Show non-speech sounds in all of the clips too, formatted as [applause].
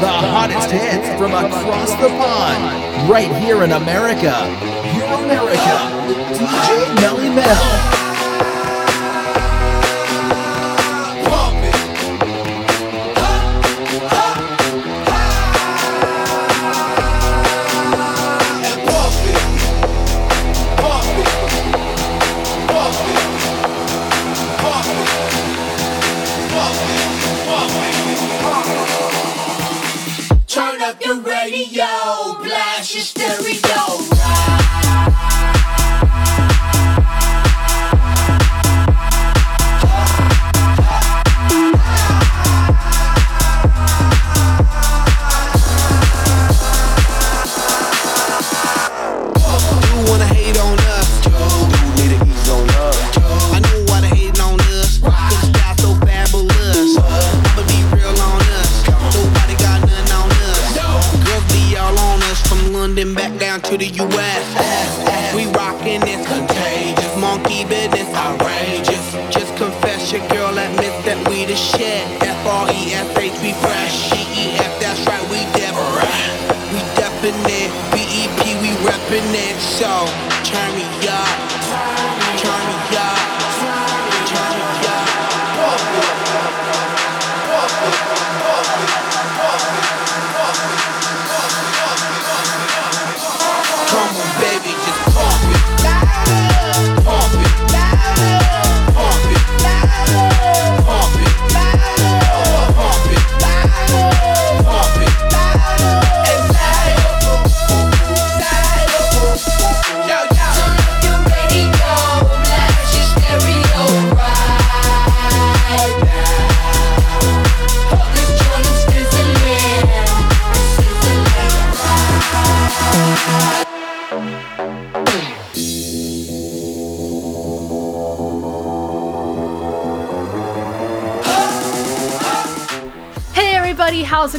The hottest hits from across the pond, right here in America. Your America, DJ Melly Mel.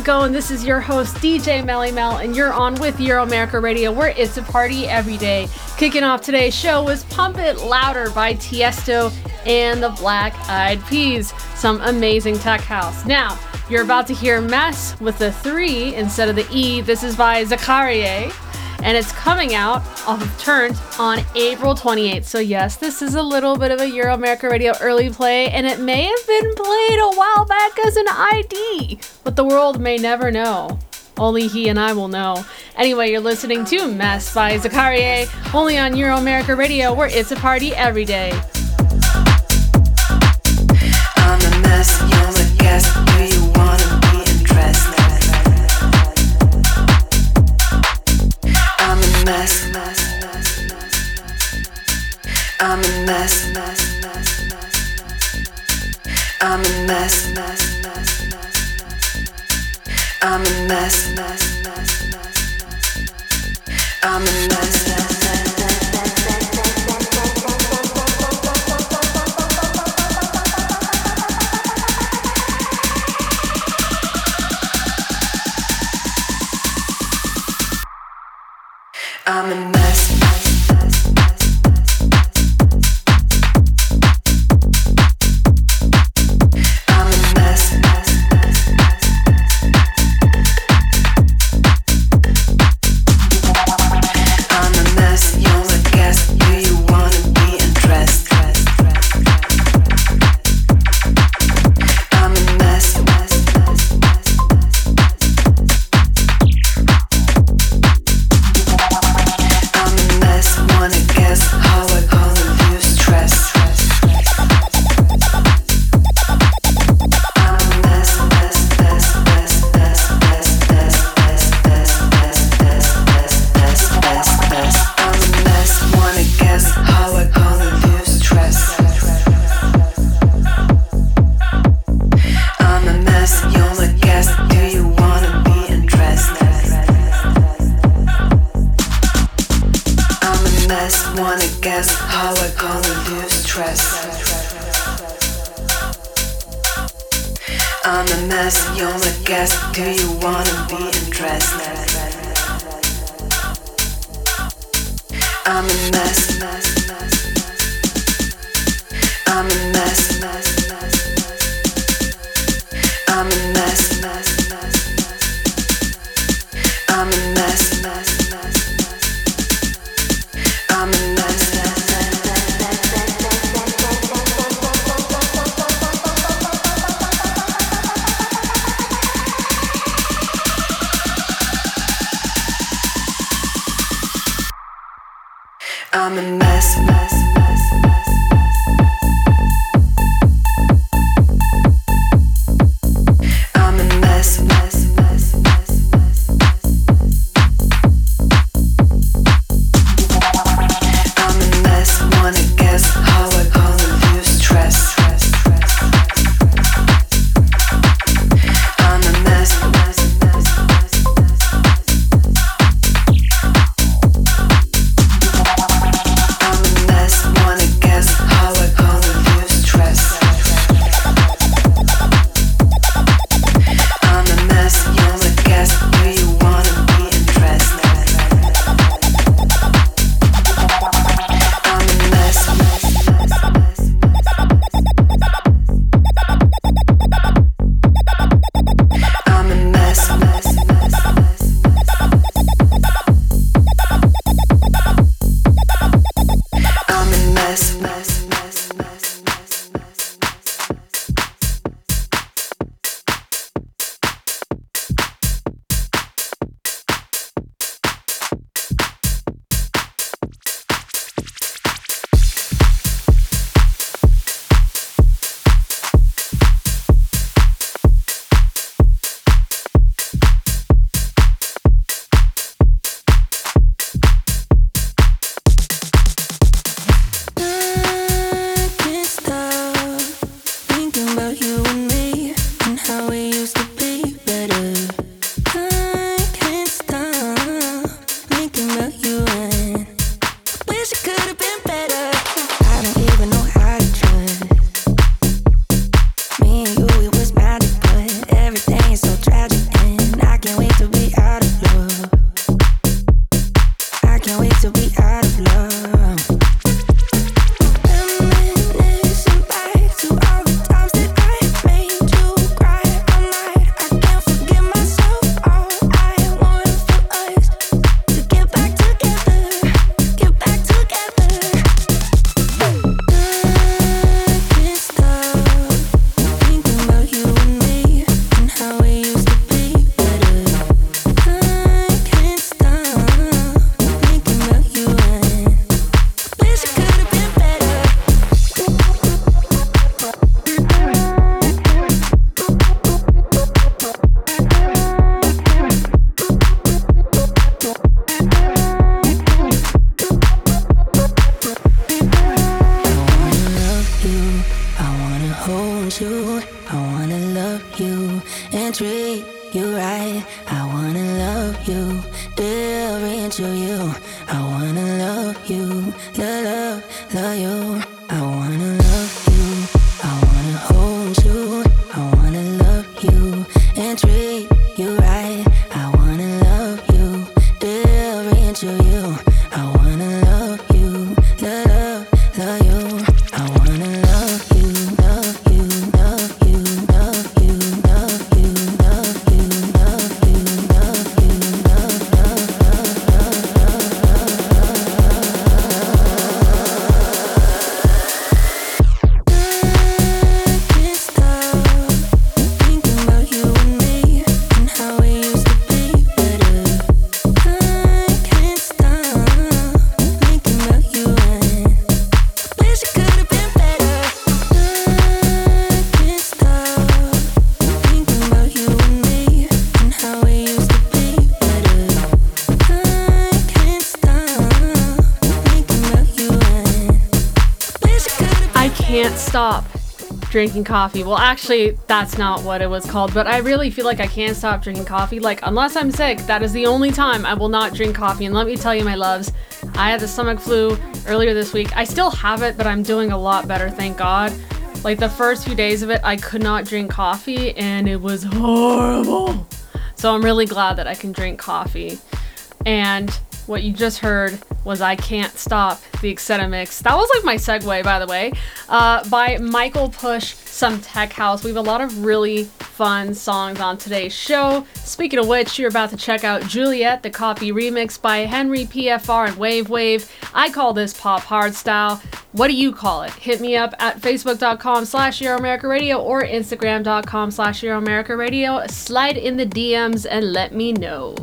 Going? This is your host, DJ Melly Mel, and you're on with Euromerica Radio, where it's a party every day. Kicking off today's show was Pump It Louder by Tiesto and the Black Eyed Peas. Some amazing tech house. Now, you're about to hear Mess with the 3 instead of the E. This is by Zakaria and it's coming out off of Turnt on April 28th. So, yes, this is a little bit of a Euromerica Radio early play, and it may have been played a while back as an ID, but the world may never know. Only he and I will know. Anyway, you're listening to Mess by Zakaria, only on Euromerica Radio, where it's a party every day. I'm a mess, you're a guest. Do you wanna I'm a mess. I'm a mess. I'm a mess. I'm a mess. I'm a mess. I'm a stop drinking coffee. Well, actually, that's not what it was called, but I really feel like I can't stop drinking coffee. Like, unless I'm sick, that is the only time I will not drink coffee. And let me tell you, my loves, I had the stomach flu earlier this week. I still have it, but I'm doing a lot better, thank God. Like, the first few days of it, I could not drink coffee, and it was horrible. So, I'm really glad that I can drink coffee. And what you just heard was I Can't Stop, the Exceta Mix. That was like my segue, by the way, uh, by Michael Push, some tech house. We have a lot of really fun songs on today's show. Speaking of which, you're about to check out Juliet, the copy remix by Henry PFR and Wave Wave. I call this pop hardstyle. What do you call it? Hit me up at facebook.com slash Radio or instagram.com slash Radio. Slide in the DMs and let me know.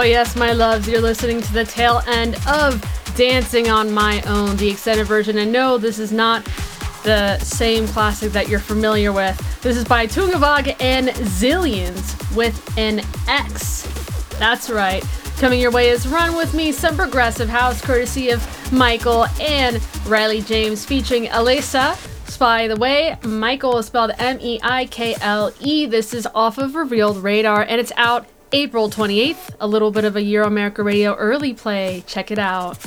Oh, yes, my loves, you're listening to the tail end of Dancing on My Own, the extended version. And no, this is not the same classic that you're familiar with. This is by Tungevaag and Xillions with an X. That's right. Coming your way is Run With Me, some progressive house courtesy of Meikle and Riley James featuring Alessa. By the way, Meikle is spelled M E I K L E. This is off of Revealed Radar and it's out April 28th. A little bit of a Euromerica Radio early play. Check it out.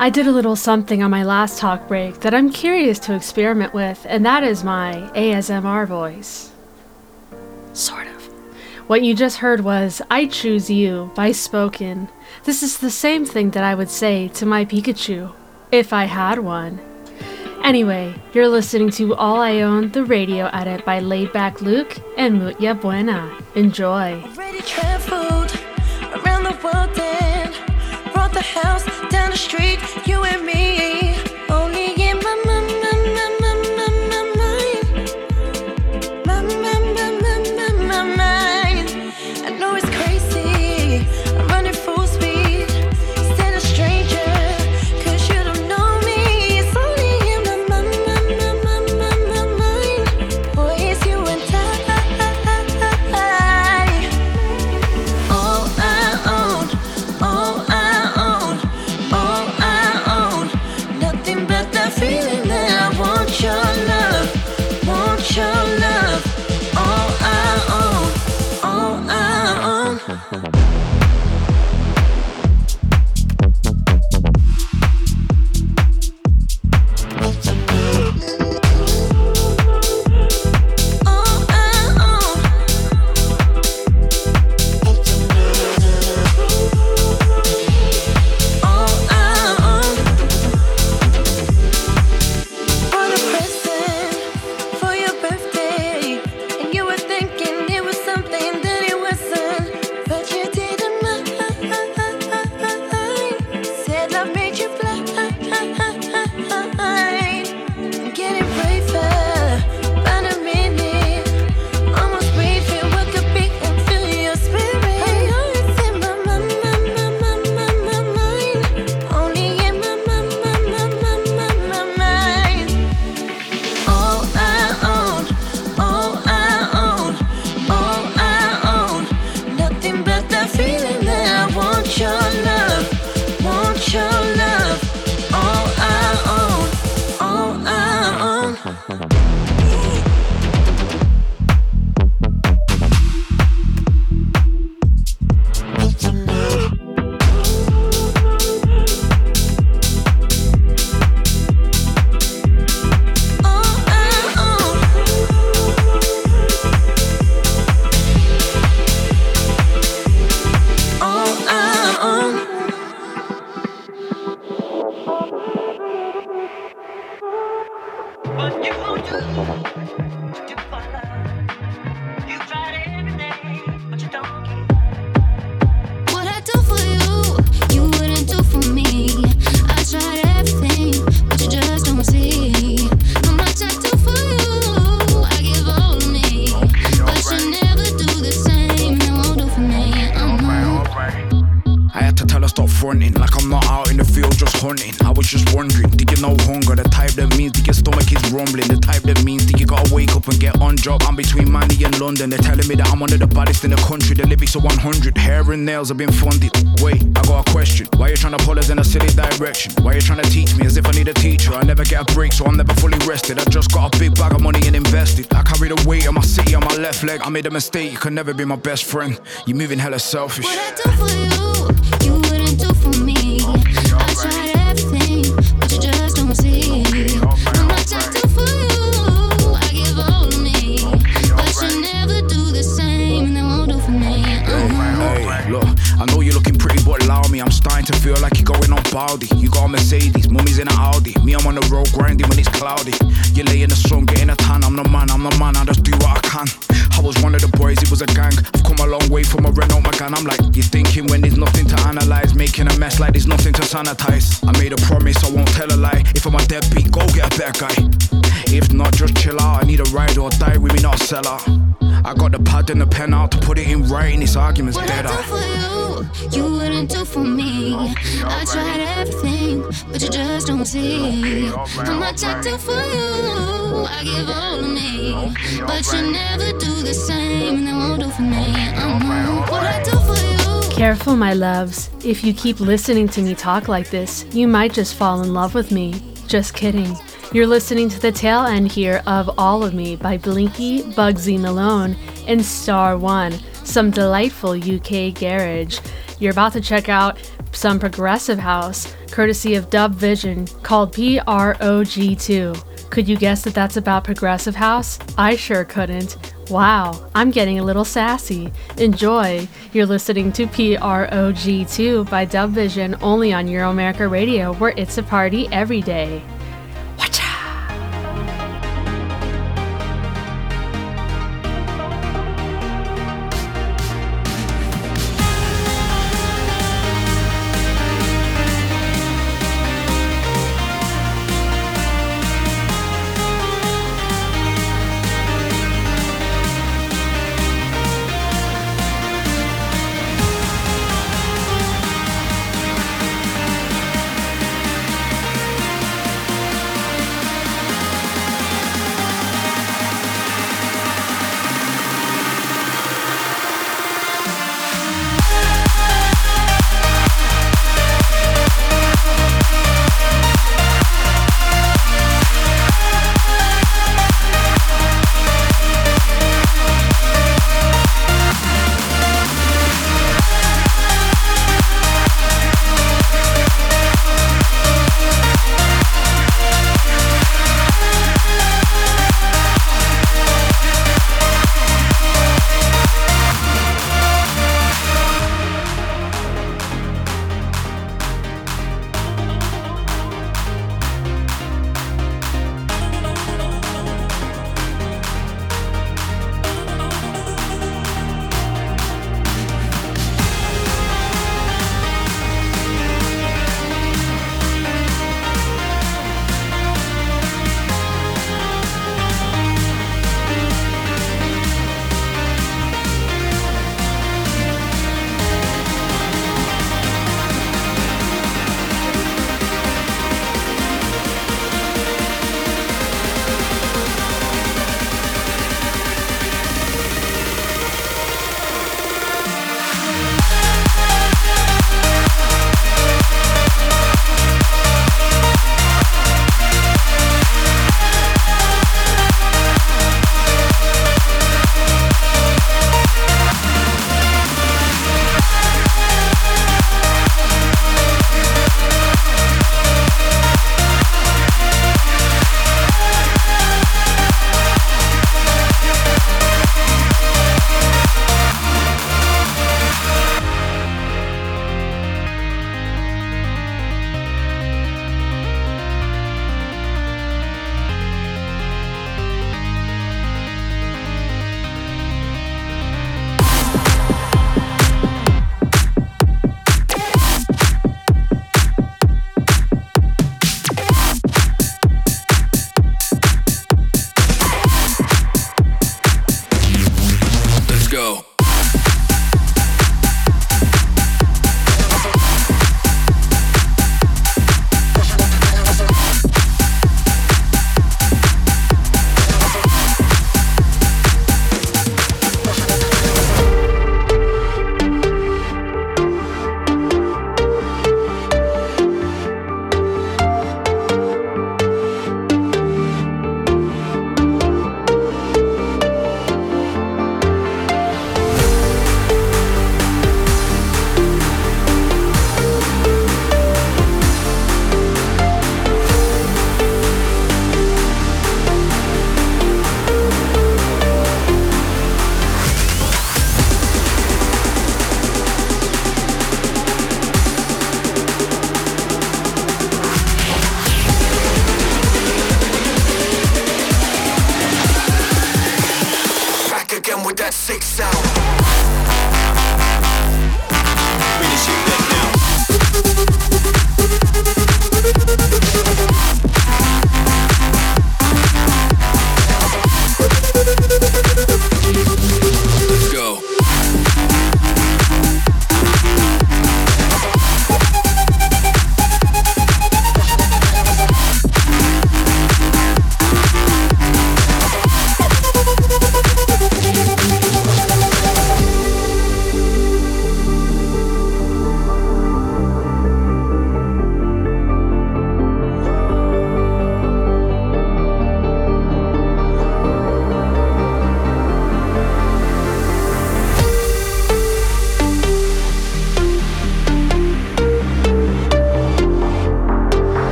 I did a little something on my last talk break that I'm curious to experiment with, and that is my ASMR voice. Sort of. What you just heard was I Choose You by Spoken. This is the same thing that I would say to my Pikachu, if I had one. Anyway, you're listening to All I Own, the radio edit by Laidback Luke and Mutya Buena. Enjoy house down the street, you and me. Are 100. Hair and nails have been funded. Wait, I got a question. Why you trying to pull us in a silly direction? Why you trying to teach me as if I need a teacher? I never get a break, so I'm never fully rested. I just got a big bag of money and invested. I carry the weight of my city on my left leg. I made a mistake. You could never be my best friend. You're moving hella selfish. What I do for you, You're looking pretty, but allow me. I'm starting to feel like you're going on baldy. You got a Mercedes, mummy's in an Audi. Me, I'm on the road grinding when it's cloudy. You lay in the sun, getting a tan. I'm the man, I'm the man. I just do what I can. I was one of the boys, it was a gang. I've come a long way from a Renault Megane. I'm like, you're thinking when there's nothing to analyze, making a mess like there's nothing to sanitize. I made a promise, I won't tell a lie. If I'm a deadbeat, go get a better guy. If not, just chill out. I need a ride or die with me, not a seller. I got the pad and the pen out to put it in writing. This argument's What dead. I do for you, you wouldn't do for me. I tried everything, but you just don't see. I'm not type to for you. I give all of me, but you never do the same, and they won't do for me. What I do for you. Careful, my loves. If you keep listening to me talk like this, you might just fall in love with me. Just kidding. You're listening to the tail end here of All of Me by Blinkie, Bugzy Malone, and Star One, some delightful UK garage. You're about to check out some progressive house, courtesy of DubVision, called PROG2. Could you guess that that's about progressive house? I sure couldn't. Wow, I'm getting a little sassy. Enjoy. You're listening to PROG2 by DubVision only on Euromerica Radio, where it's a party every day.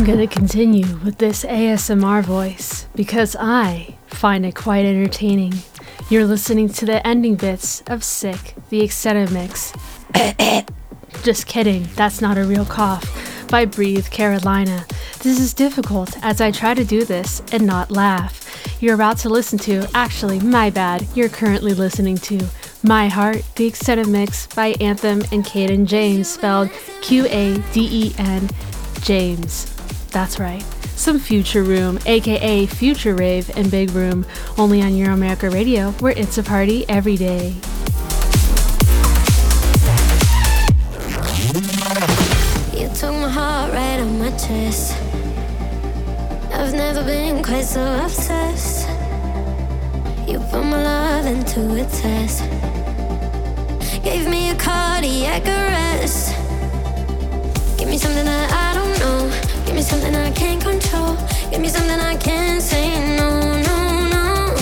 I'm gonna continue with this ASMR voice because I find it quite entertaining. You're listening to the ending bits of Sick, the extended mix. [coughs] Just kidding, that's not a real cough. By Breathe Carolina. This is difficult as I try to do this and not laugh. You're about to listen to, actually, my bad, you're currently listening to My Heart, the extended mix by Anthem and Qaden James, spelled Q A D E N James. That's right. Some Future Room, aka Future Rave and Big Room, only on Euromerica Radio, where it's a party every day. You took my heart right on my chest. I've never been quite so obsessed. You put my love into a test. Gave me a cardiac arrest. Give me something that I don't know. Give me something I can't control. Give me something I can't say no, no, no.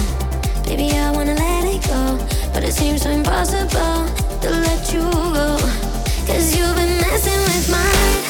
Baby, I wanna let it go. But it seems so impossible to let you go. Cause you've been messing with my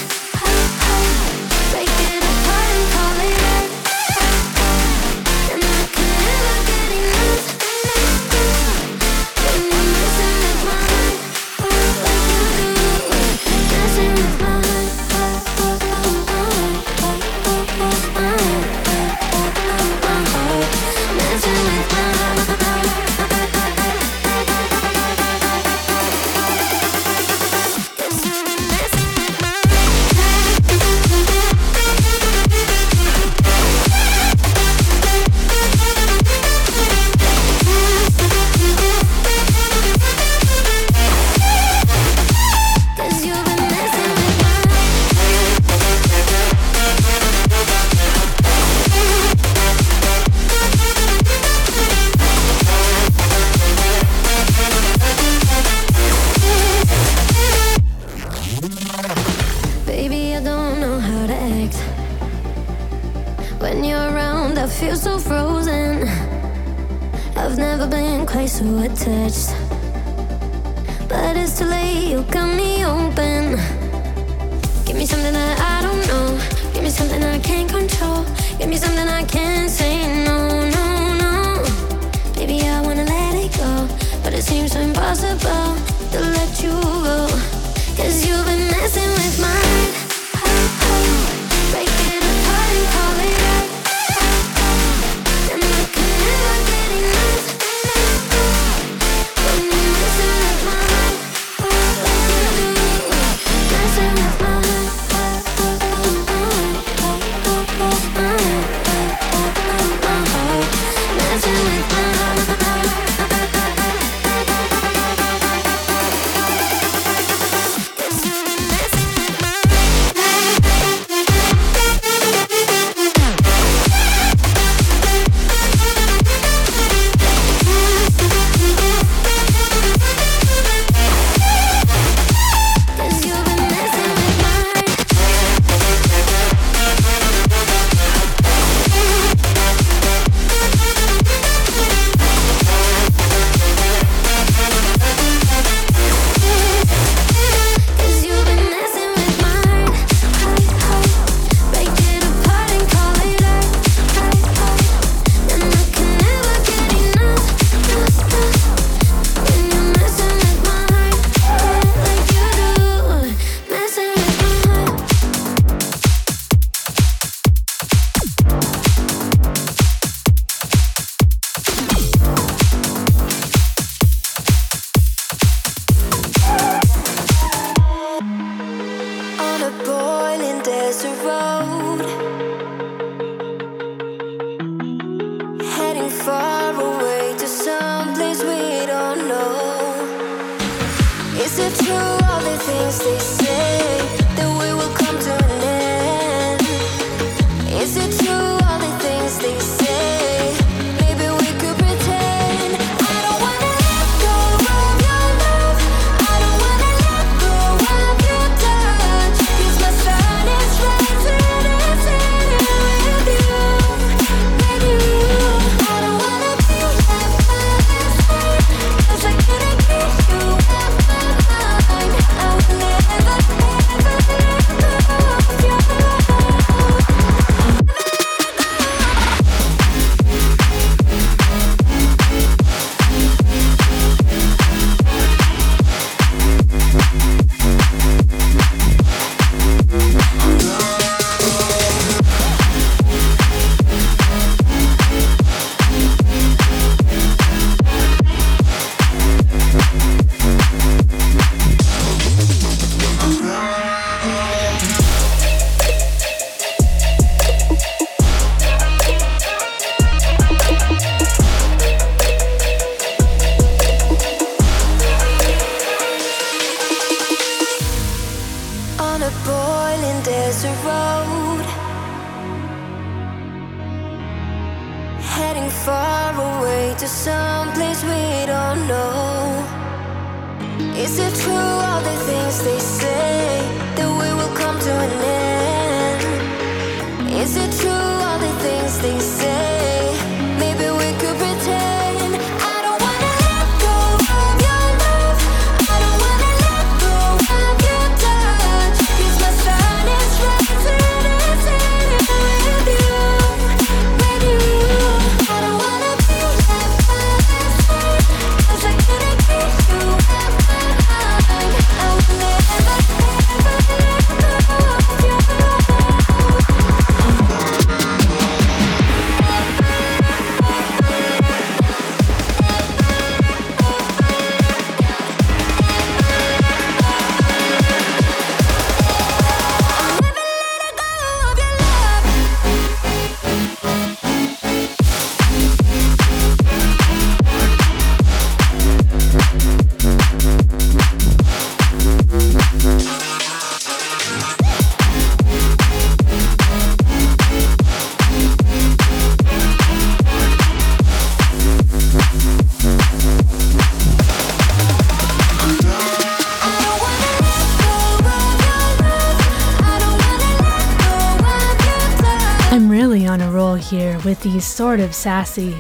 sort of sassy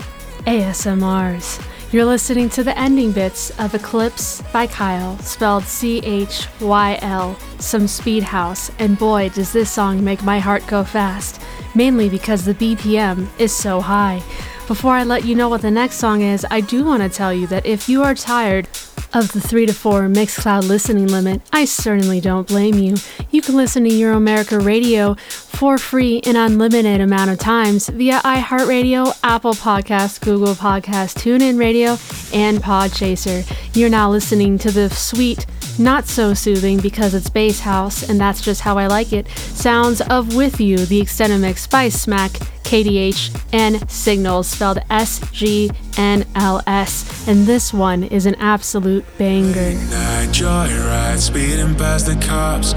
ASMRs. You're listening to the ending bits of Eclipse by Chyl, spelled C H Y L, some speed house, and boy, does this song make my heart go fast, mainly because the BPM is so high. Before I let you know what the next song is, I do want to tell you that if you are tired of the 3 to 4 Mixcloud listening limit, I certainly don't blame you. You can listen to Euromerica Radio for free an unlimited amount of times via iHeartRadio, Apple Podcasts, Google Podcasts, TuneIn Radio, and Podchaser. You're now listening to the sweet, not so soothing because it's bass house, and that's just how I like it. Sounds of With You, the extended mix by Smack, KDH, and SGNLS, spelled S G N L S. And this one is an absolute banger. Night joyride, speeding past the cops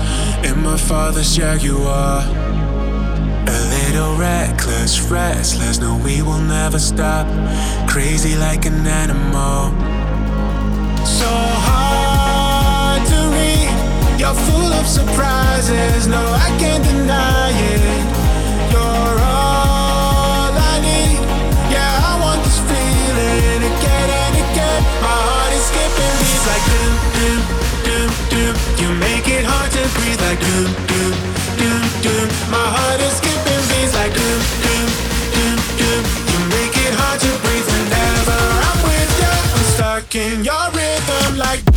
in my father's Jaguar. A little reckless, restless. No, we will never stop. Crazy like an animal. So full of surprises. No, I can't deny it. You're all I need. Yeah, I want this feeling again and again. My heart is skipping beats like doom, doom, doom, doom. You make it hard to breathe like doom, doom, doom, doom. My heart is skipping beats like doom, doom, doom, doom. You make it hard to breathe whenever I'm with you. I'm stuck in your rhythm like.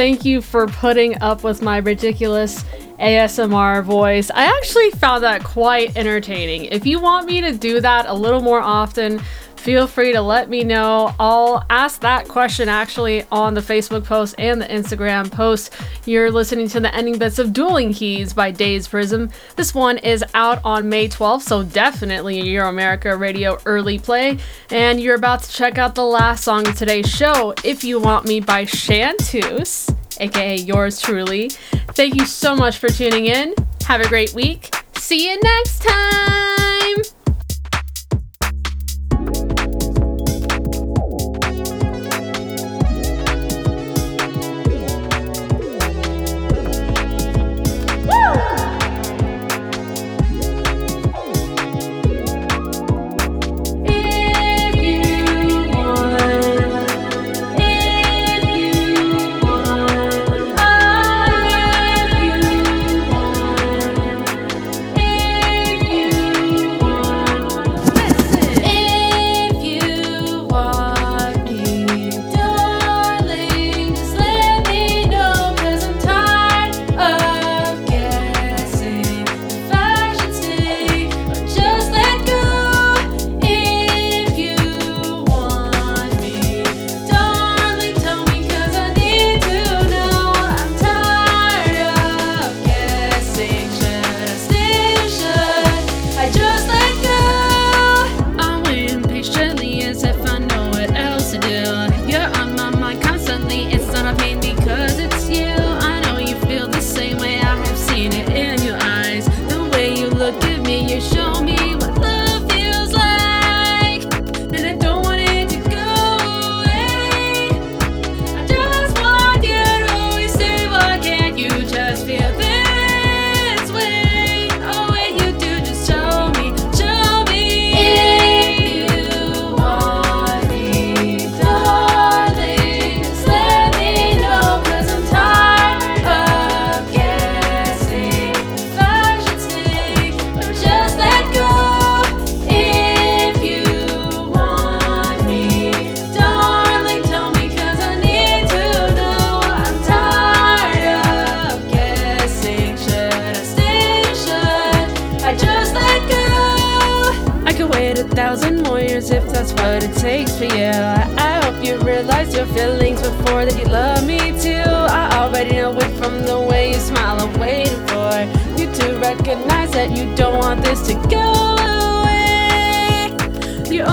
Thank you for putting up with my ridiculous ASMR voice. I actually found that quite entertaining. If you want me to do that a little more often, feel free to let me know. I'll ask that question actually on the Facebook post and the Instagram post. You're listening to the ending bits of Dueling Keys by Days Prism. This one is out on May 12th, so definitely Euromerica Radio early play. And you're about to check out the last song of today's show, If You Want Me by Shantus, aka yours truly. Thank you so much for tuning in. Have a great week. See you next time. wait a thousand more years if that's what it takes for you. I hope you realize your feelings before that you love me too. I already know it from the way you smile. I'm waiting for you to recognize that you don't want this to go away. You